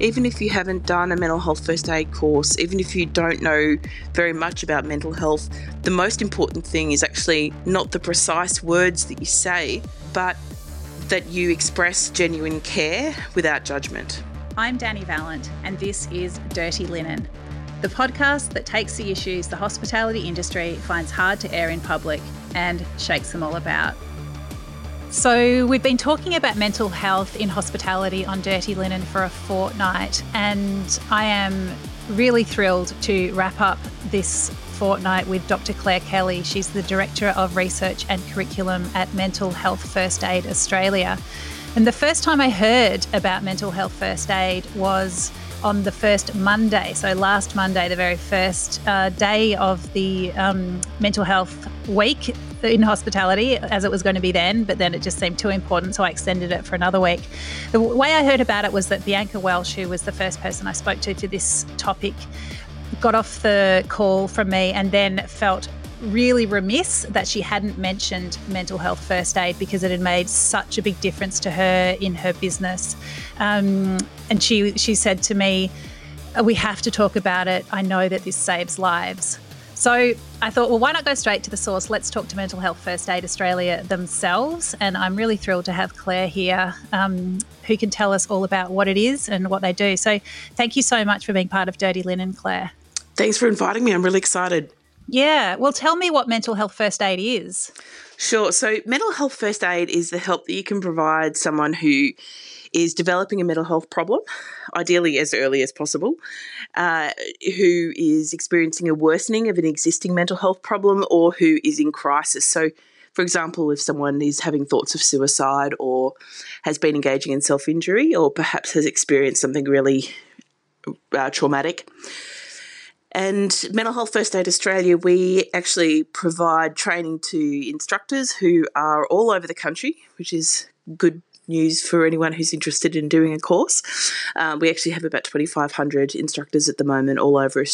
even if you haven't done a mental health first aid course, even if you don't know very much about mental health, the most important thing is actually not the precise words that you say, but that you express genuine care without judgment. I'm Dani Valent, and this is Dirty Linen, the podcast that takes the issues the hospitality industry finds hard to air in public and shakes them all about. So, we've been talking about mental health in hospitality on Dirty Linen for a fortnight, and I am really thrilled to wrap up this fortnight with Dr. Claire Kelly. She's the Director of Research and Curriculum at Mental Health First Aid Australia. And the first time I heard about mental health first aid was on the first Monday. So, last Monday, the very first uh, day of the um, mental health week in hospitality, as it was going to be then, but then it just seemed too important, so I extended it for another week. The way I heard about it was that Bianca Welsh, who was the first person I spoke to to this topic, got off the call from me and then felt really remiss that she hadn't mentioned mental health first aid because it had made such a big difference to her in her business. Um, and she she said to me, "We have to talk about it. I know that this saves lives." So I thought, well, why not go straight to the source? Let's talk to Mental Health First Aid Australia themselves. And I'm really thrilled to have Claire here, um, who can tell us all about what it is and what they do. So thank you so much for being part of Dirty Linen, Claire. Thanks for inviting me. I'm really excited. Yeah. Well, tell me what mental health first aid is. Sure. So, mental health first aid is the help that you can provide someone who is developing a mental health problem, ideally as early as possible, uh, who is experiencing a worsening of an existing mental health problem or who is in crisis. So, for example, if someone is having thoughts of suicide or has been engaging in self injury or perhaps has experienced something really uh, traumatic. And Mental Health First Aid Australia, we actually provide training to instructors who are all over the country, which is good news for anyone who's interested in doing a course. Um, we actually have about 2,500 instructors at the moment all over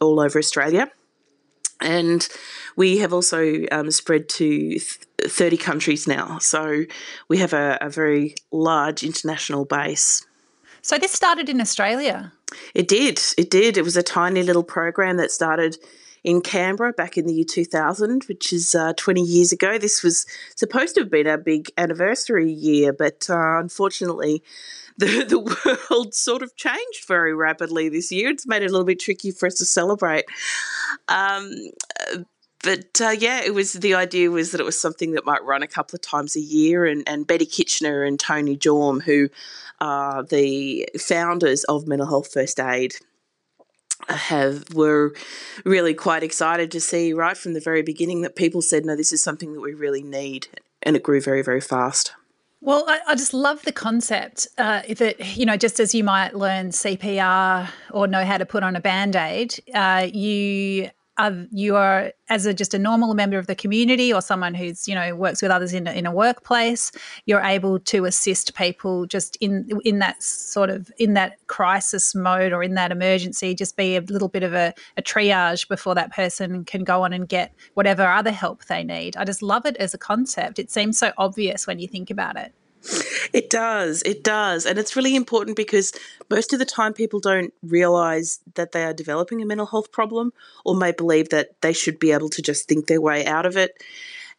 all over Australia, and we have also um, spread to th- 30 countries now. So we have a, a very large international base. So this started in Australia. It did. It did. It was a tiny little program that started in Canberra back in the year 2000, which is uh, 20 years ago. This was supposed to have been our big anniversary year, but uh, unfortunately, the, the world sort of changed very rapidly this year. It's made it a little bit tricky for us to celebrate. Um, but uh, yeah, it was the idea was that it was something that might run a couple of times a year, and, and Betty Kitchener and Tony Jorm, who are the founders of Mental Health First Aid, have were really quite excited to see right from the very beginning that people said, no, this is something that we really need, and it grew very very fast. Well, I, I, just love the concept uh, that, you know, just as you might learn CPR or know how to put on a band aid, uh, you you are as a just a normal member of the community or someone who's you know works with others in a, in a workplace you're able to assist people just in in that sort of in that crisis mode or in that emergency just be a little bit of a, a triage before that person can go on and get whatever other help they need. I just love it as a concept. It seems so obvious when you think about it it does. It does. And it's really important because most of the time people don't realize that they are developing a mental health problem or may believe that they should be able to just think their way out of it.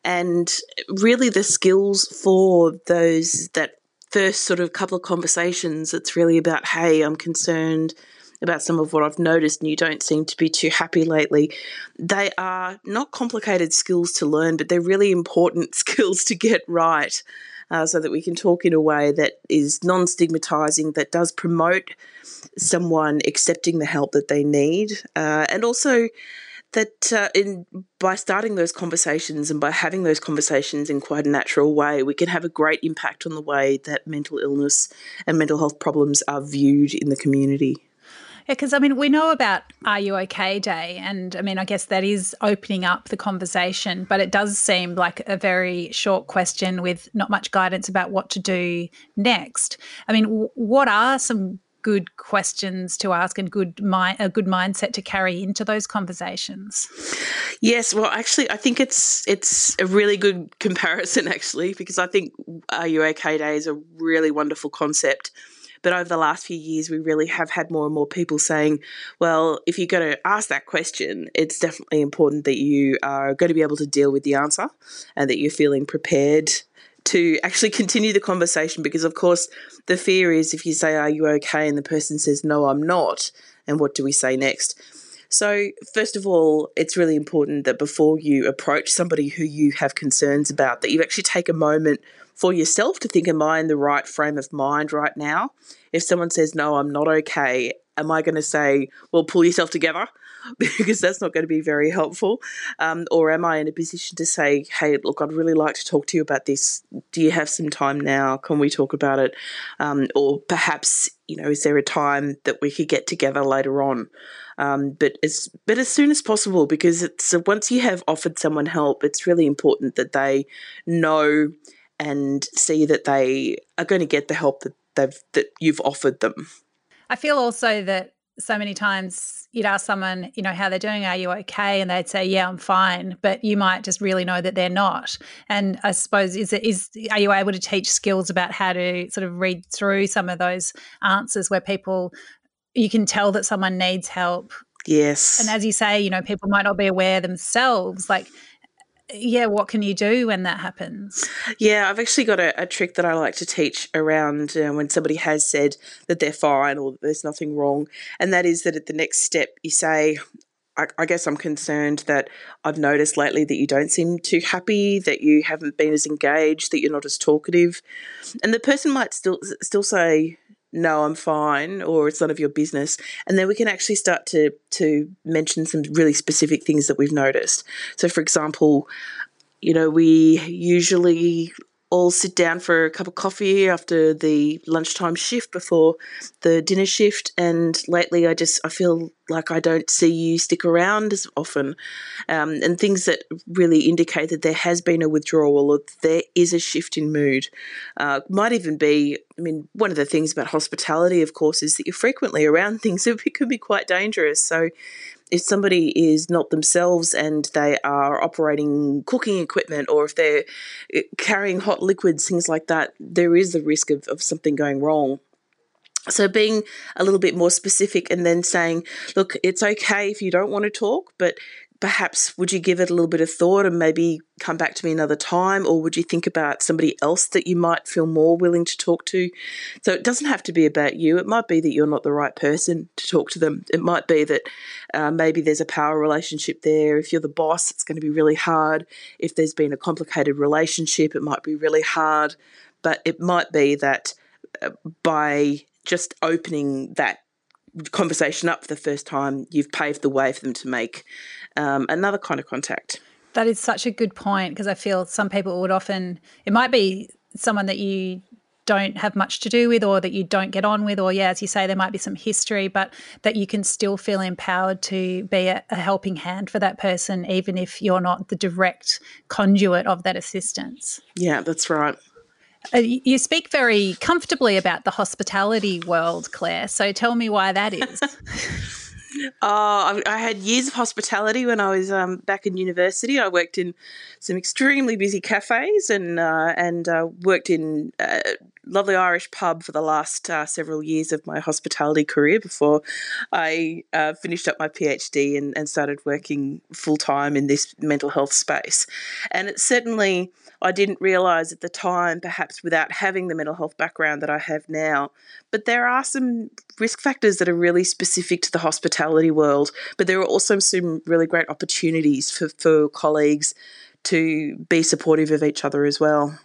And really, the skills for those that first sort of couple of conversations, it's really about, hey, I'm concerned about some of what I've noticed, and you don't seem to be too happy lately. They are not complicated skills to learn, but they're really important skills to get right uh, so that we can talk in a way that is non stigmatizing, that does promote someone accepting the help that they need, uh, and also that uh, in by starting those conversations and by having those conversations in quite a natural way, we can have a great impact on the way that mental illness and mental health problems are viewed in the community. Yeah, because I mean, we know about Are You OK Day, and I mean, I guess that is opening up the conversation, but it does seem like a very short question with not much guidance about what to do next. I mean, w- what are some good questions to ask and good mi- a good mindset to carry into those conversations? Yes, well, actually, I think it's it's a really good comparison actually because I think Are You OK Day is a really wonderful concept But over the last few years, we really have had more and more people saying, well, if you're going to ask that question, it's definitely important that you are going to be able to deal with the answer and that you're feeling prepared to actually continue the conversation. Because of course the fear is if you say are you okay? and the person says no I'm not and what do we say next? So first of all it's really important that before you approach somebody who you have concerns about that you actually take a moment for yourself to think am I in the right frame of mind right now if someone says no I'm not okay am I going to say well pull yourself together because that's not going to be very helpful? Um, or am I in a position to say, hey, look, I'd really like to talk to you about this. Do you have some time now? Can we talk about it? Um, or perhaps, you know, is there a time that we could get together later on? Um, but as but as soon as possible because it's once you have offered someone help, it's really important that they know and see that they are going to get the help that they've that you've offered them. I feel also that so many times you'd ask someone, you know, how they're doing, are you okay? And they'd say, yeah, I'm fine. But you might just really know that they're not. And I suppose, is it, is, are you able to teach skills about how to sort of read through some of those answers where people, you can tell that someone needs help? Yes. And as you say, you know, people might not be aware themselves. Like, yeah, what can you do when that happens? Yeah, I've actually got a, a trick that I like to teach around uh, when somebody has said that they're fine or there's nothing wrong. And that is that at the next step, you say, I, I guess I'm concerned that I've noticed lately that you don't seem too happy, that you haven't been as engaged, that you're not as talkative. And the person might still still say, no, I'm fine, or it's none of your business. And then we can actually start to to mention some really specific things that we've noticed. So, for example, you know, we usually all sit down for a cup of coffee after the lunchtime shift before the dinner shift and lately i just i feel like i don't see you stick around as often. Um, and things that really indicate that there has been a withdrawal or there is a shift in mood uh, might even be i mean one of the things about hospitality of course is that you're frequently around things that can be quite dangerous. So if somebody is not themselves and they are operating cooking equipment or if they're eh, carrying hot liquids, things like that, there is the risk of, of something going wrong. So, being a little bit more specific and then saying, look, it's okay if you don't want to talk, but perhaps would you give it a little bit of thought and maybe come back to me another time? Or would you think about somebody else that you might feel more willing to talk to? So it doesn't have to be about you. It might be that you're not the right person to talk to them. It might be that uh, maybe there's a power relationship there. If you're the boss it's going to be really hard. If there's been a complicated relationship it might be really hard. But it might be that uh, by just opening that conversation up for the first time, you've paved the way for them to make um, another kind of contact. That is such a good point because I feel some people would often, it might be someone that you don't have much to do with or that you don't get on with or yeah as you say there might be some history but that you can still feel empowered to be a, a, helping hand for that person even if you're not the direct conduit of that assistance yeah that's right uh, you speak very comfortably about the hospitality world, Claire. So tell me why that is. Oh, I had years of hospitality when I was um, back in university. I worked in some extremely busy cafes and uh, and uh, worked in a lovely Irish pub for the last uh, several years of my hospitality career before I uh, finished up my PhD and, and started working full time in this mental health space. And it certainly I didn't realize at the time, perhaps without having the mental health background that I have now. But there are some risk factors that are really specific to the hospitality world, but there are also some really great opportunities for, for colleagues to be supportive of each other as well.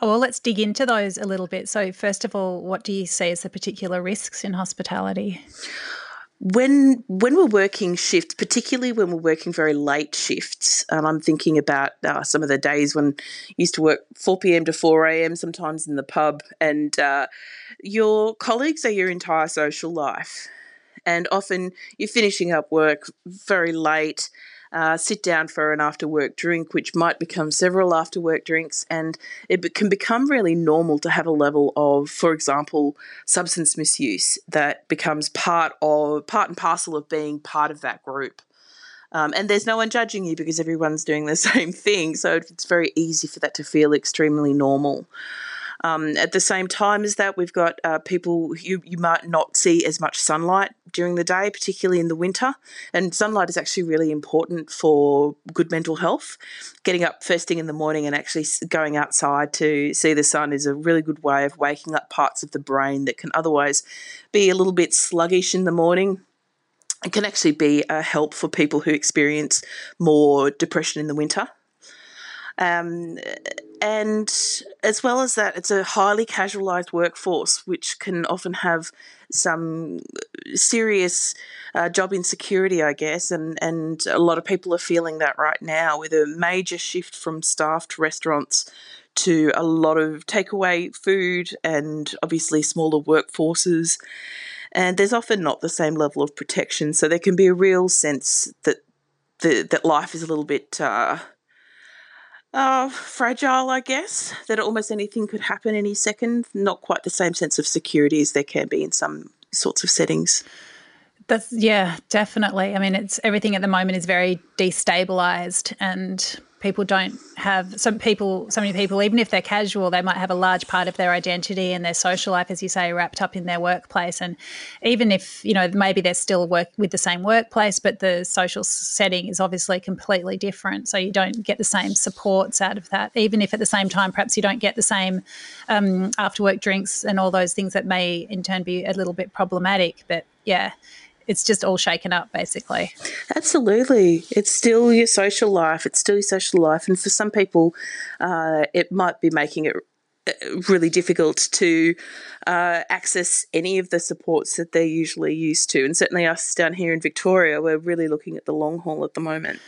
Oh, well, let's dig into those a little bit. So, first of all, what do you see as the particular risks in hospitality? When when we're working shifts, particularly when we're working very late shifts, and I'm thinking about uh, some of the days when I used to work 4 p.m. to 4 a.m. sometimes in the pub, and uh, your colleagues are your entire social life, and often you're finishing up work very late uh, sit down for an after work drink, which might become several after work drinks. And it can become really normal to have a level of, for example, substance misuse that becomes part of part and parcel of being part of that group. Um, and there's no one judging you because everyone's doing the same thing. So it's very easy for that to feel extremely normal. Um, at the same time as that, we've got uh, people you, you might not see as much sunlight during the day, particularly in the winter. And sunlight is actually really important for good mental health. Getting up first thing in the morning and actually going outside to see the sun is a really good way of waking up parts of the brain that can otherwise be a little bit sluggish in the morning it can actually be a help for people who experience more depression in the winter. Um, and as well as that, it's a highly casualised workforce, which can often have some serious uh, job insecurity, I guess, and and a lot of people are feeling that right now with a major shift from staffed restaurants to a lot of takeaway food and obviously smaller workforces. And there's often not the same level of protection, so there can be a real sense that the, that life is a little bit uh, uh, fragile, I guess, that almost anything could happen any second. Not quite the same sense of security as there can be in some sorts of settings. That's yeah, definitely. I mean, it's everything at the moment is very destabilized and people don't have some people so many people even if they're casual they might have a large part of their identity and their social life as you say wrapped up in their workplace. And even if you know maybe they're still work with the same workplace but the social setting is obviously completely different. So you don't get the same supports out of that. Even if at the same time perhaps you don't get the same um, after work drinks and all those things that may in turn be a little bit problematic. But yeah it's just all shaken up basically. Absolutely. It's still your social life. It's still your social life. And for some people, uh, it might be making it uh, really difficult to uh, access any of the supports that they're usually used to. And certainly us down here in Victoria, we're really looking at the long haul at the moment.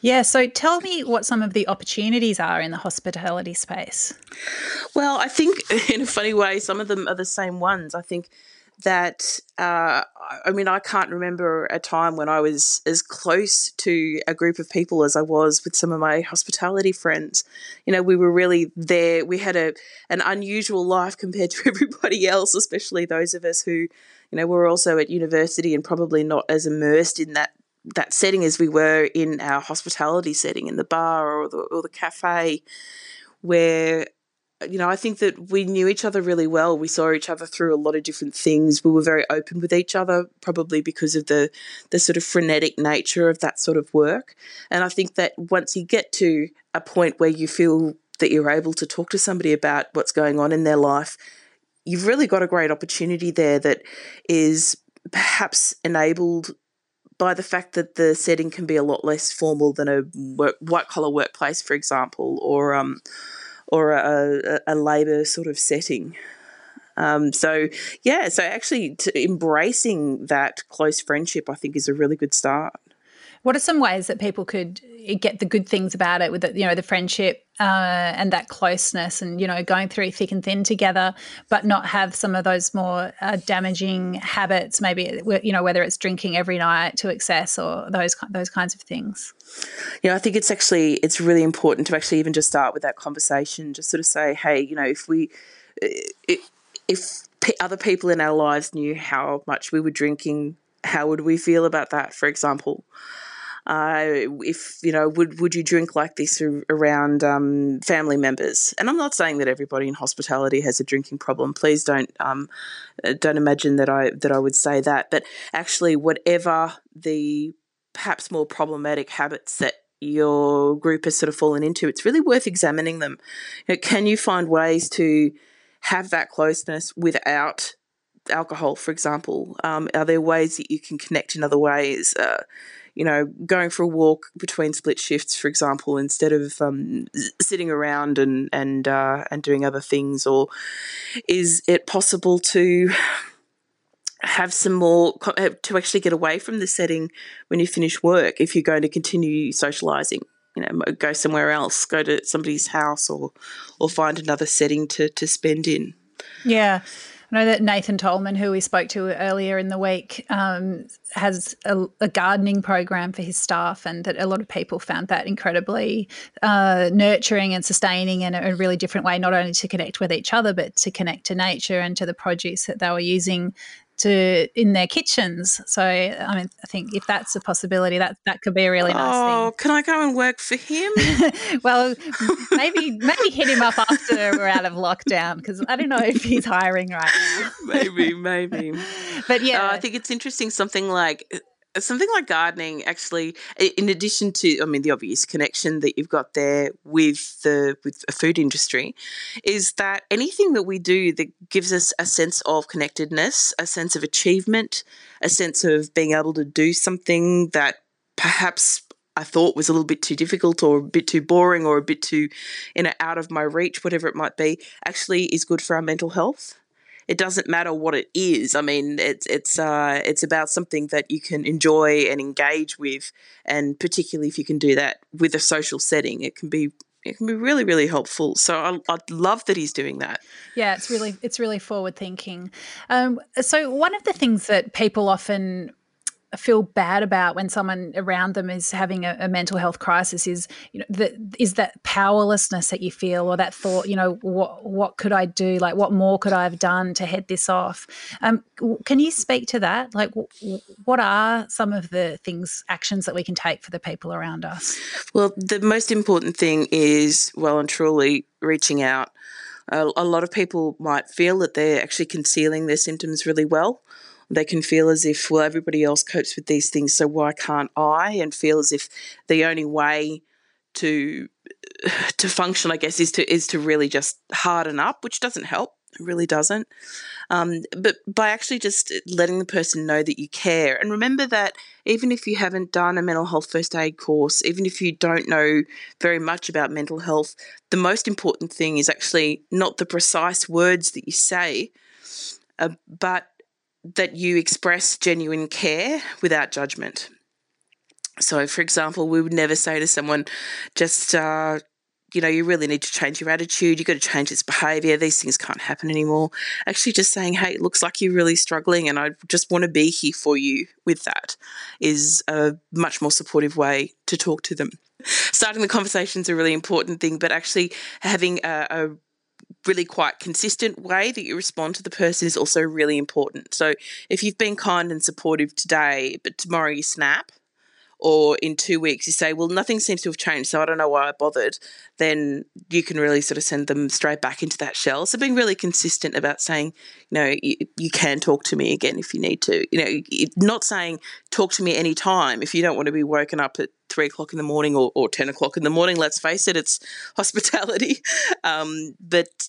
Yeah, so tell me what some of the opportunities are in the hospitality space. Well, I think in a funny way, some of them are the same ones. I think that uh, I mean, I can't remember a time when I was as close to a group of people as I was with some of my hospitality friends. You know, we were really there. We had a an unusual life compared to everybody else, especially those of us who, you know, were also at university and probably not as immersed in that that setting as we were in our hospitality setting in the bar or the or the cafe, where you know, I think that we knew each other really well. We saw each other through a lot of different things. We were very open with each other, probably because of the the sort of frenetic nature of that sort of work. And I think that once you get to a point where you feel that you're able to talk to somebody about what's going on in their life, you've really got a great opportunity there that is perhaps enabled by the fact that the setting can be a lot less formal than a work, white collar workplace, for example, or um, or a, a, a labour sort of setting. Um, so yeah, so actually embracing that close friendship, I think, is a really good start. What are some ways that people could get the good things about it with the, you know the friendship uh, and that closeness and you know going through thick and thin together, but not have some of those more uh, damaging habits, maybe you know whether it's drinking every night to excess or those those kinds of things. Yeah, I think it's actually it's really important to actually even just start with that conversation, just sort of say, hey, you know, if we if other people in our lives knew how much we were drinking, how would we feel about that? For example. Uh, if you know, would would you drink like this around um, family members? And I'm not saying that everybody in hospitality has a drinking problem. Please don't um, uh, don't imagine that I that I would say that. But actually, whatever the perhaps more problematic habits that your group has sort of fallen into, it's really worth examining them. You know, can you find ways to have that closeness without alcohol, for example? Um, are there ways that you can connect in other ways? Uh, you know, going for a walk between split shifts, for example, instead of um, sitting around and and uh, and doing other things, or is it possible to have some more uh, to actually get away from the setting when you finish work if you're going to continue socializing? You know, go somewhere else, go to somebody's house, or or find another setting to to spend in. Yeah. I know that Nathan Toleman, who we spoke to earlier in the week, um, has a, a, gardening program for his staff, and that a lot of people found that incredibly uh, nurturing and sustaining in a, a, really different way, not only to connect with each other, but to connect to nature and to the produce that they were using to in their kitchens. So I mean, I think if that's a possibility, that that could be a really nice oh, thing. can I go and work for him? well, maybe maybe hit him up after we're out of lockdown because I don't know if he's hiring right now. maybe, maybe. But yeah, uh, I think it's interesting. Something like something like gardening actually in addition to i mean the obvious connection that you've got there with the with the food industry is that anything that we do that gives us a sense of connectedness a sense of achievement a sense of being able to do something that perhaps I thought was a little bit too difficult or a bit too boring or a bit too, you know, out of my reach, whatever it might be, actually is good for our mental health it doesn't matter what it is. I mean, it's it's uh, it's about something that you can enjoy and engage with, and particularly if you can do that with a social setting, it can be it can be really really helpful. So I, I love that he's doing that. Yeah it's really it's really forward thinking. Um, so one of the things that people often feel bad about when someone around them is having a, a, mental health crisis is you know that is that powerlessness that you feel or that thought you know what what could I do? Like what more could I have done to head this off? Um, can you speak to that? Like w- what are some of the things actions that we can take for the people around us? Well the most important thing is well and truly reaching out. A, a lot of people might feel that they're actually concealing their symptoms really well they can feel as if, well, everybody else copes with these things, so why can't I? And feel as if the only way to to function, I guess, is to is to really just harden up, which doesn't help. It really doesn't. Um, but by actually just letting the person know that you care, and remember that even if you haven't done a mental health first aid course, even if you don't know very much about mental health, the most important thing is actually not the precise words that you say, uh, but that you express genuine care without judgment. So, for example, we would never say to someone, just, uh, you know, you really need to change your attitude, you've got to change its behavior, these things can't happen anymore. Actually, just saying, hey, it looks like you're really struggling and I just want to be here for you with that is a much more supportive way to talk to them. Starting the conversation is a really important thing, but actually having a, a really quite consistent way that you respond to the person is also really important. So if you've been kind and supportive today, but tomorrow you snap, or in two weeks you say, well, nothing seems to have changed, so I don't know why I bothered, then you can really sort of send them straight back into that shell. So being really consistent about saying, you know, you, you can talk to me again if you need to. You know, not saying talk to me anytime if you don't want to be woken up at three o'clock in the morning or, or 10 o'clock in the morning. Let's face it, it's hospitality. Um, but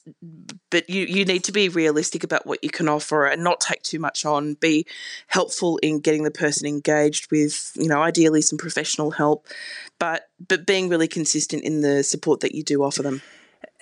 but you, you need to be realistic about what you can offer and not take too much on. Be helpful in getting the person engaged with, you know, ideally some professional help, but but being really consistent in the support that you do offer them.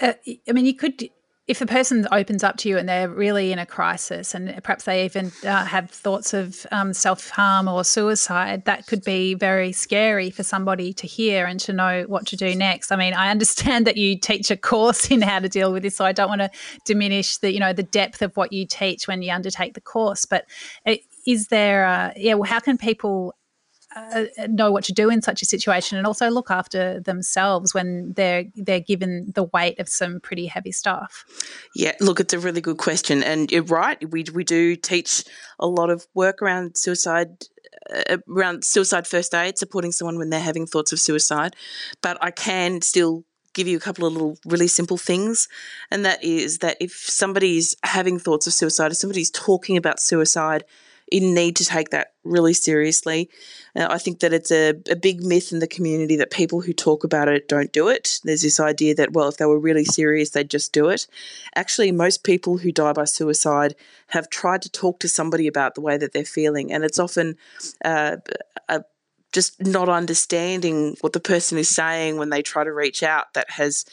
Uh, I mean, you could if a person opens up to you and they're really in a crisis and perhaps they even uh, have thoughts of um, self harm or suicide, that could be very scary for somebody to hear and to know what to do next. I mean, I understand that you teach a course in how to deal with this, so I don't want to diminish the you know the depth of what you teach when you undertake the course. But uh, is there, uh, yeah, well, how can people uh, know what to do in such a situation and also look after themselves when they're they're given the weight of some pretty heavy stuff. Yeah look it's a really good question. And you're right we, we do teach a lot of work around suicide uh, around suicide first aid supporting someone when they're having thoughts of suicide. But i can still give you a couple of little really simple things and that is that if somebody's having thoughts of suicide if somebody's talking about suicide you need to take that really seriously. Uh, I think that it's a, a big myth in the community that people who talk about it don't do it. There's this idea that, well, if they were really serious, they'd just do it. Actually, most people who die by suicide have tried to talk to somebody about the way that they're feeling, and it's often uh, a just not understanding what the person is saying when they try to reach out that has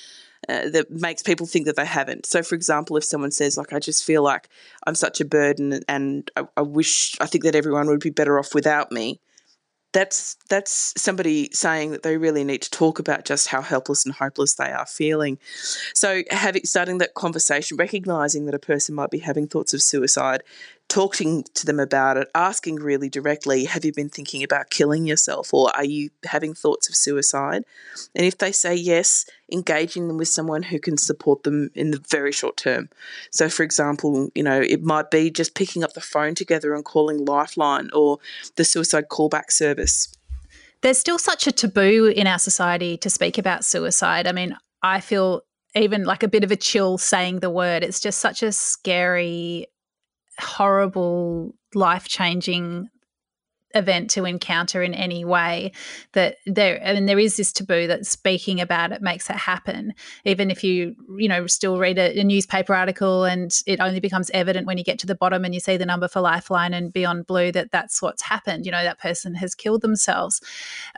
uh, that makes people think that they haven't. So, for example, if someone says, like, I just feel like I'm such a burden and I, I wish, I think that everyone would be better off without me, that's that's somebody saying that they really need to talk about just how helpless and hopeless they are feeling. So having starting that conversation, recognizing that a person might be having thoughts of suicide, talking to them about it, asking really directly, have you been thinking about killing yourself or are you having thoughts of suicide? And if they say yes, engaging them with someone who can support them in the very short term. So, for example, you know, it might be just picking up the phone together and calling Lifeline or the suicide callback service. There's still such a taboo in our society to speak about suicide. I mean, I feel even like a bit of a chill saying the word. It's just such a scary horrible, life changing event to encounter in any way that there I mean there is this taboo that speaking about it makes it happen. Even if you you know still read a, a, newspaper article and it only becomes evident when you get to the bottom and you see the number for lifeline and beyond blue that that's what's happened you know that person has killed themselves.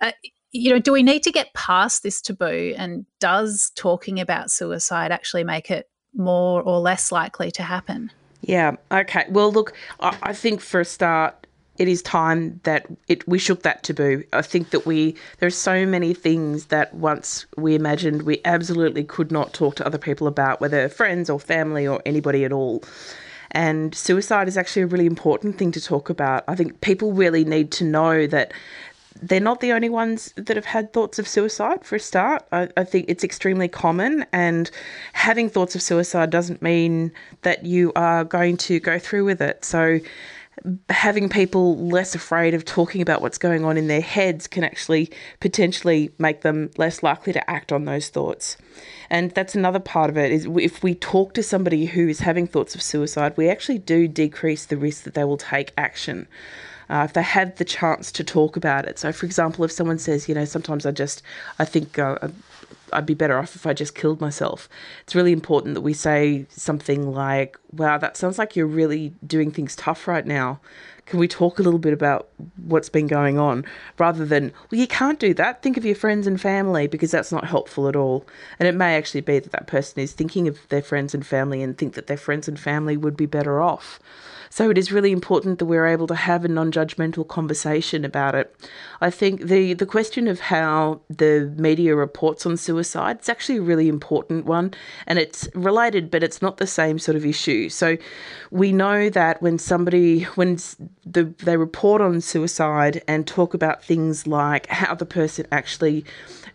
Uh, you know do we need to get past this taboo? And does talking about suicide actually make it more or less likely to happen yeah. Okay. Well, look, I, I think for a start, it is time that it we shook that taboo. I think that we there are so many things that once we imagined we absolutely could not talk to other people about, whether friends or family or anybody at all. And suicide is actually a really important thing to talk about. I think people really need to know that they're not the only ones that have had thoughts of suicide for a start. I, I, think it's extremely common, and having thoughts of suicide doesn't mean that you are going to go through with it. So, having people less afraid of talking about what's going on in their heads can actually potentially make them less likely to act on those thoughts. And that's another part of it is if we talk to somebody who is having thoughts of suicide, we actually do decrease the risk that they will take action uh, if they have the chance to talk about it. So, for example, if someone says, you know, sometimes I just, I think uh, I'd be better off if I just killed myself, it's really important that we say something like, wow, that sounds like you're really doing things tough right now. Can we talk a little bit about what's been going on rather than, well, you can't do that. Think of your friends and family because that's not helpful at all. And it may actually be that that person is thinking of their friends and family and think that their friends and family would be better off. So it is really important that we're able to have a non judgmental conversation about it. I think the, the question of how the media reports on suicide is actually a really important one and it's related, but it's not the same sort of issue. So we know that when somebody, when the, they report on suicide and talk about things like how the person actually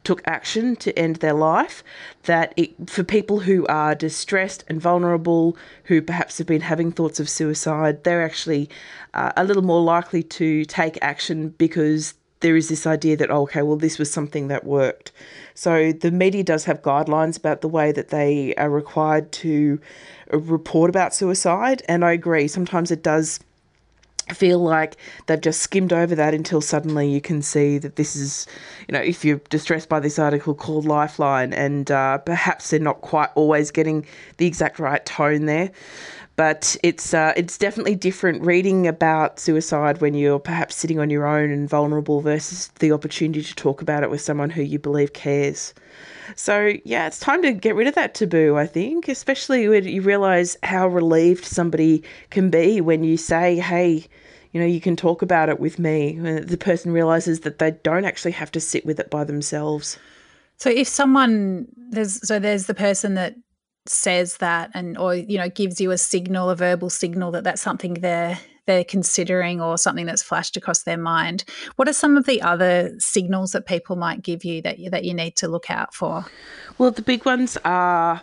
took action to end their life, that it, for people who are distressed and vulnerable, who perhaps have been having thoughts of suicide, they're actually uh, a little more likely to take action because there is this idea that, oh, okay, well, this was something that worked. So the media does have guidelines about the way that they are required to report about suicide. And I agree, sometimes it does feel like they've just skimmed over that until suddenly you can see that this is, you know, if you're distressed by this article called Lifeline, and uh, perhaps they're not quite always getting the exact right tone there. But it's uh, it's definitely different reading about suicide when you're perhaps sitting on your own and vulnerable versus the opportunity to talk about it with someone who you believe cares. So, yeah, it's time to get rid of that taboo, I think, especially when you realize how relieved somebody can be when you say, hey, you know, you can talk about it with me. The person realizes that they don't actually have to sit with it by themselves. So if someone there's so there's the person that says that and or you know gives you a signal a verbal signal that that's something they're they're considering or something that's flashed across their mind what are some of the other signals that people might give you that you, that you need to look out for well the big ones are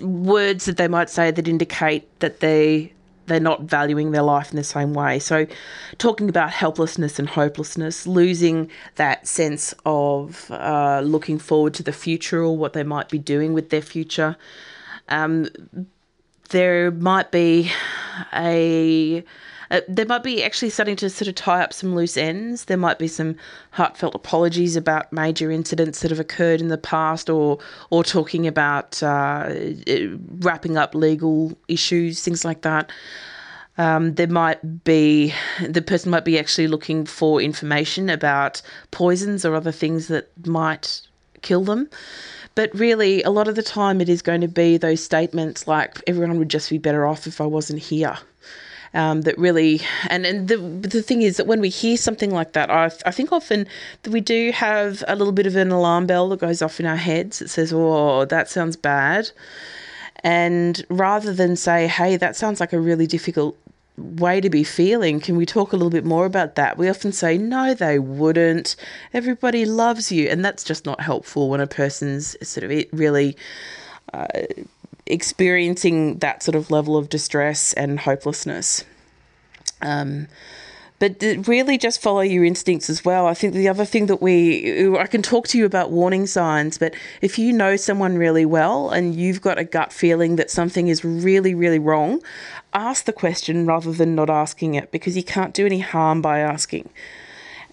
words that they might say that indicate that they they're not valuing their life in the same way. So, talking about helplessness and hopelessness, losing that sense of uh, looking forward to the future or what they might be doing with their future. Um, there might be a uh, there might be actually starting to sort of tie up some loose ends. There might be some heartfelt apologies about major incidents that have occurred in the past, or or talking about uh, wrapping up legal issues, things like that. Um, there might be the person might be actually looking for information about poisons or other things that might kill them. But really, a lot of the time, it is going to be those statements like, everyone would just be better off if I wasn't here um, that really and and the the thing is that when we hear something like that, I I think often that we do have a little bit of an alarm bell that goes off in our heads that says, "Oh, that sounds bad." And rather than say, hey, that sounds like a really difficult way to be feeling. Can we talk a little bit more about that? We often say, no, they wouldn't. Everybody loves you. And that's just not helpful when a person's sort of really uh, experiencing that sort of level of distress and hopelessness. Um, but really just follow your instincts as well. I think the other thing that we, I can talk to you about warning signs, but if you know someone really well and you've got a gut feeling that something is really, really wrong, ask the question rather than not asking it because you can't do any harm by asking.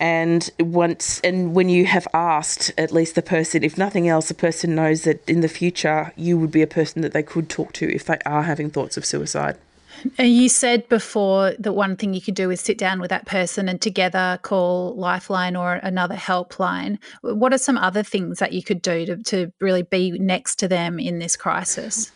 And once, and when you have asked, at least the person, if nothing else, the person knows that in the future you would be a person that they could talk to if they are having thoughts of suicide. You said before that one thing you could do is sit down with that person and together call Lifeline or another helpline. What are some other things that you could do to, to really be next to them in this crisis?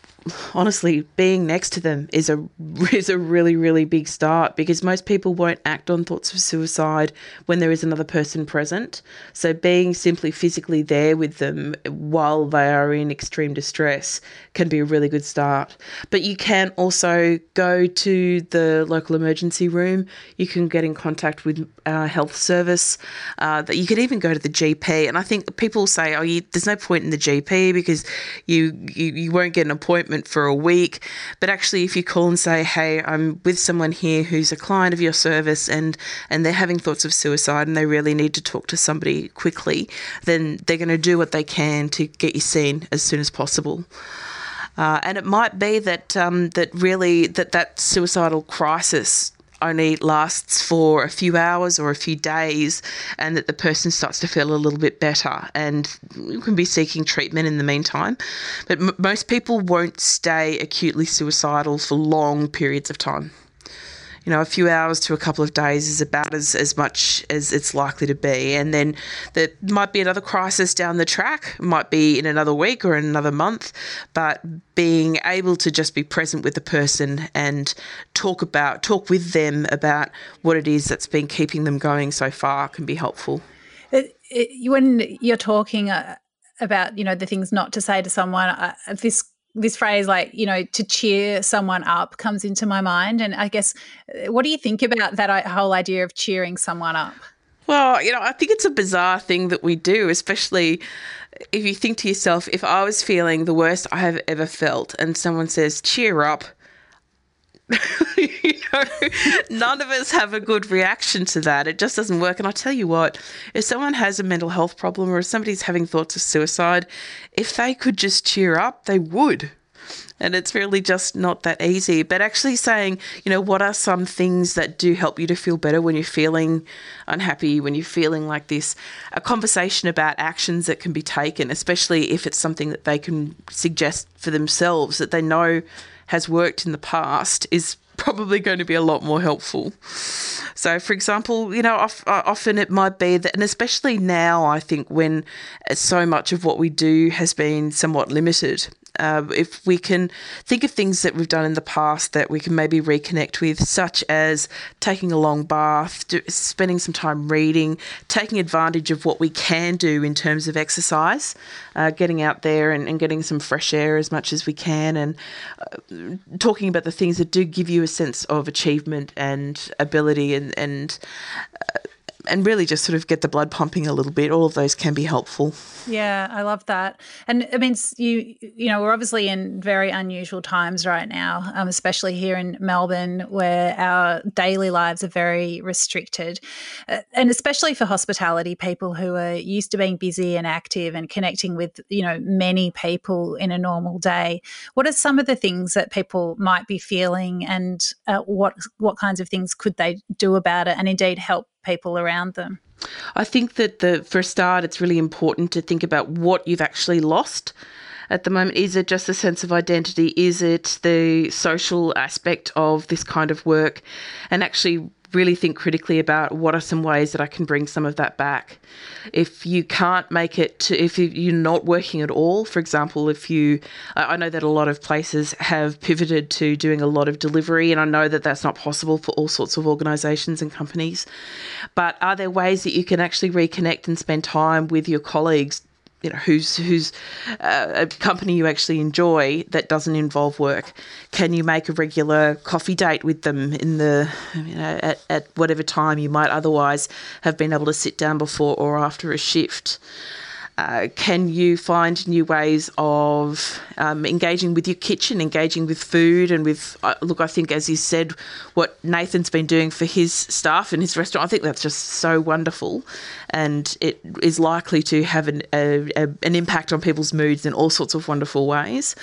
Honestly, being next to them is a is a really really big start because most people won't act on thoughts of suicide when there is another person present. So being simply physically there with them while they are in extreme distress can be a really good start. But you can also go to the local emergency room. You can get in contact with our health service. Uh, you could even go to the GP. And I think people say, "Oh, you, there's no point in the GP because you, you you won't get an appointment." For a week. But actually, if you call and say, "Hey, I'm with someone here who's a client of your service, and and they're having thoughts of suicide, and they really need to talk to somebody quickly," then they're going to do what they can to get you seen as soon as possible. Uh, and it might be that um, that really that that suicidal crisis only lasts for a few hours or a few days and that the person starts to feel a little bit better and you can be seeking treatment in the meantime. But m- most people won't stay acutely suicidal for long periods of time you know, a few hours to a couple of days is about as, as much as it's likely to be. And then there might be another crisis down the track, might be in another week or in another month, but being able to just be present with the person and talk about, talk with them about what it is that's been keeping them going so far can be helpful. It, it, when you're talking uh, about, you know, the things not to say to someone, uh, this this phrase like you know to cheer someone up comes into my mind. And i guess uh, what do you think about that uh, whole idea of cheering someone up? Well you know i think it's a bizarre thing that we do especially if you think to yourself if i was feeling the worst i have ever felt and someone says cheer up you know, none of us have a good reaction to that. It just doesn't work. And I tell you what, if someone has a mental health problem or if somebody's having thoughts of suicide, if they could just cheer up, they would. And it's really just not that easy. But actually saying, you know, what are some things that do help you to feel better when you're feeling unhappy, when you're feeling like this? A conversation about actions that can be taken, especially if it's something that they can suggest for themselves that they know has worked in the past is probably going to be a lot more helpful. So, for example, you know, uh, often it might be that, and especially now, I think when so much of what we do has been somewhat limited, uh, if we can think of things that we've done in the past that we can maybe reconnect with, such as taking a long bath, do, spending some time reading, taking advantage of what we can do in terms of exercise, uh, getting out there and, and, getting some fresh air as much as we can, and uh, talking about the things that do give you a sense of achievement and ability and, and uh, and really just sort of get the blood pumping a little bit. All of those can be helpful. Yeah, I love that. And it means you you know we're obviously in very unusual times right now, um, especially here in Melbourne, where our daily lives are very restricted, uh, and especially for hospitality people who are used to being busy and active and connecting with you know many people in a normal day. What are some of the things that people might be feeling, and uh, what what kinds of things could they do about it, and indeed help people around them? I think that the for a start, it's really important to think about what you've actually lost at the moment. Is it just a sense of identity? Is it the social aspect of this kind of work? And actually really think critically about what are some ways that I can bring some of that back. If you can't make it to, if you're not working at all, for example, if you, I know that a lot of places have pivoted to doing a lot of delivery, and I know that that's not possible for all sorts of organisations and companies. But are there ways that you can actually reconnect and spend time with your colleagues you know who's who's uh, a company you actually enjoy that doesn't involve work. Can you make a regular coffee date with them in the you know at, at whatever time you might otherwise have been able to sit down before or after a shift uh, can you find new ways of um, engaging with your kitchen, engaging with food, and with uh, look? I think, as you said, what Nathan's been doing for his staff and his restaurant, I think that's just so wonderful, and it is likely to have an, a, a, an impact on people's moods in all sorts of wonderful ways.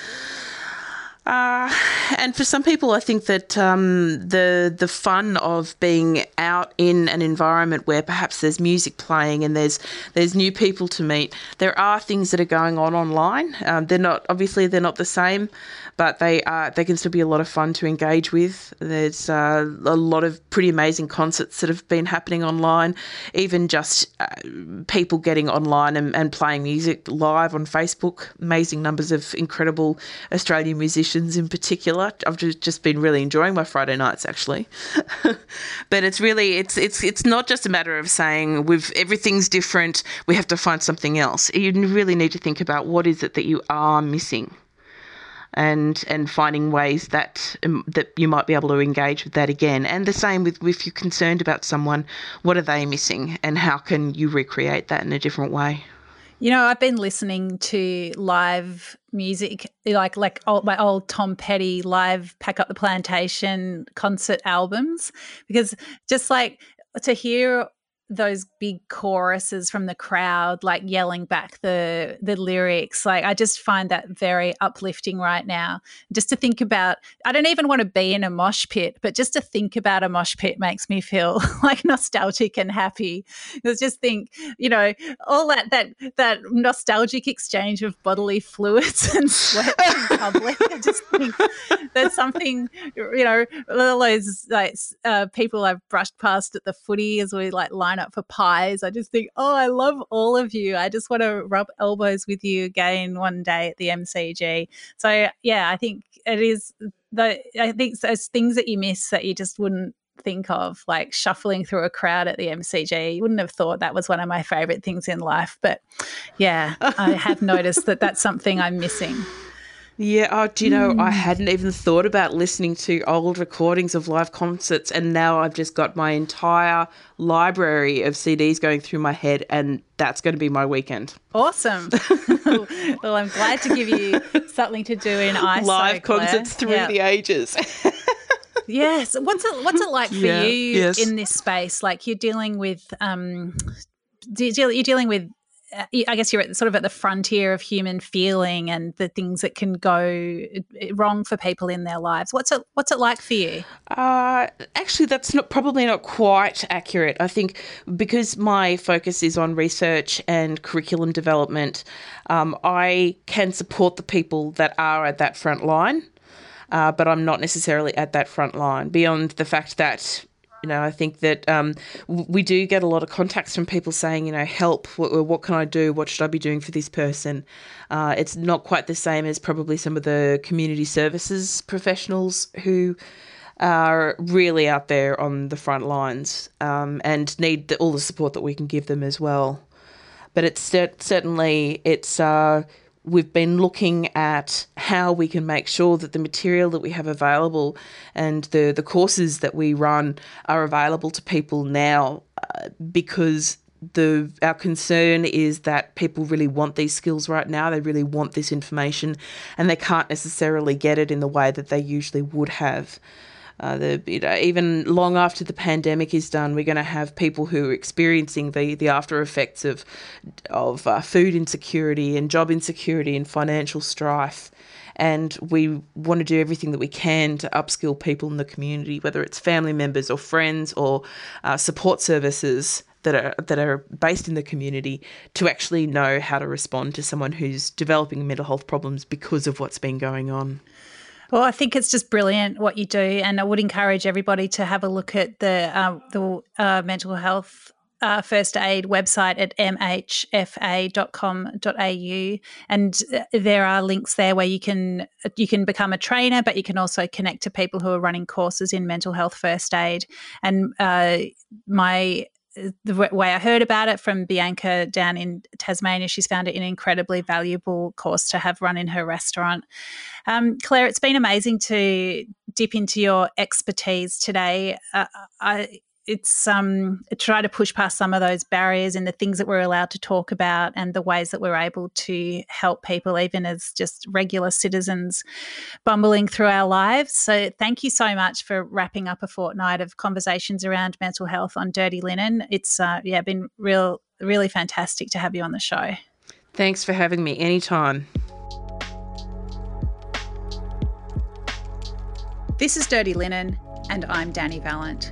Uh, and for some people, I think that um, the the fun of being out in an environment where perhaps there's music playing and there's there's new people to meet. There are things that are going on online. Um, they're not obviously they're not the same, but they are they can still be a lot of fun to engage with. There's uh, a lot of pretty amazing concerts that have been happening online, even just uh, people getting online and, and playing music live on Facebook. Amazing numbers of incredible Australian musicians in particular. I've just been really enjoying my Friday nights actually, but it's really it's it's it's not just a matter of saying we've everything's different. We have to find something else. You really need to think about what is it that you are missing and and finding ways that um, that you might be able to engage with that again. And the same with if you're concerned about someone, what are they missing, and how can you recreate that in a different way? You know, I've been listening to live music, like like old, my old Tom Petty live "Pack Up the Plantation" concert albums, because just like to hear those big choruses from the crowd like yelling back the the lyrics like i just find that very uplifting right now. Just to think about i don't even want to be in a mosh pit but just to think about a mosh pit makes me feel like nostalgic and happy. Because just think you know all that that that nostalgic exchange of bodily fluids and sweat in public i just think there's something you know all those like uh, people i've brushed past at the footy as we like line up for pies. I just think, oh, I love all of you. I just want to rub elbows with you again one day at the MCG. So yeah, I think it is the I think those things that you miss that you just wouldn't think of, like shuffling through a crowd at the MCG. You wouldn't have thought that was one of my favorite things in life, but yeah, I have noticed that that's something I'm missing. Yeah, oh, do you know, mm. I hmm. hadn't even thought about listening to old recordings of live concerts, and now I've just got my entire library of CDs going through my head, and that's going to be my weekend. Awesome. well, I'm glad to give you something to do in ISO. Live concerts through yep. the ages. yes. What's it What's it like for yeah, you yes. in this space? Like you're dealing with um, you're dealing with I guess you're at, sort of at the frontier of human feeling and the things that can go uh, wrong for people in their lives. What's it What's it like for you? Uh, actually, that's not probably not quite accurate. I think because my focus is on research and curriculum development, um, I can support the people that are at that front line. Uh, but I'm not necessarily at that front line beyond the fact that you know, I think that um, we do get a lot of contacts from people saying, you know, help. What, what can I do? What should I be doing for this person? Uh, it's not quite the same as probably some of the community services professionals who are really out there on the front lines um, and need the, all the support that we can give them as well. But it's certainly it's. Uh, we've been looking at how we can make sure that the material that we have available and the, the courses that we run are available to people now uh, because the our concern is that people really want these skills right now. They really want this information and they can't necessarily get it in the way that they usually would have uh, the you know, even long after the pandemic is done, we're going to have people who are experiencing the, the after effects of of uh, food insecurity and job insecurity and financial strife. And we want to do everything that we can to upskill people in the community, whether it's family members or friends or uh, support services that are that are based in the community to actually know how to respond to someone who's developing mental health problems because of what's been going on. Well, I think it's just brilliant what you do, and I would encourage everybody to have a look at the uh, the uh, mental health uh, first aid website at mhfa.com.au and uh, there are links there where you can you can become a trainer but you can also connect to people who are running courses in mental health first aid. And uh, my the way I heard about it from Bianca down in Tasmania, she's found it an incredibly valuable course to have run in her restaurant. Um, Claire, it's been amazing to dip into your expertise today. Uh, I it's um try to push past some of those barriers and the things that we're allowed to talk about and the ways that we're able to help people even as just regular citizens bumbling through our lives. So thank you so much for wrapping up a fortnight of conversations around mental health on dirty linen. It's uh, yeah been real really fantastic to have you on the show. Thanks for having me anytime. This is dirty linen and i'm Dani Valent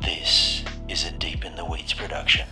This is a Deep in the Weeds production.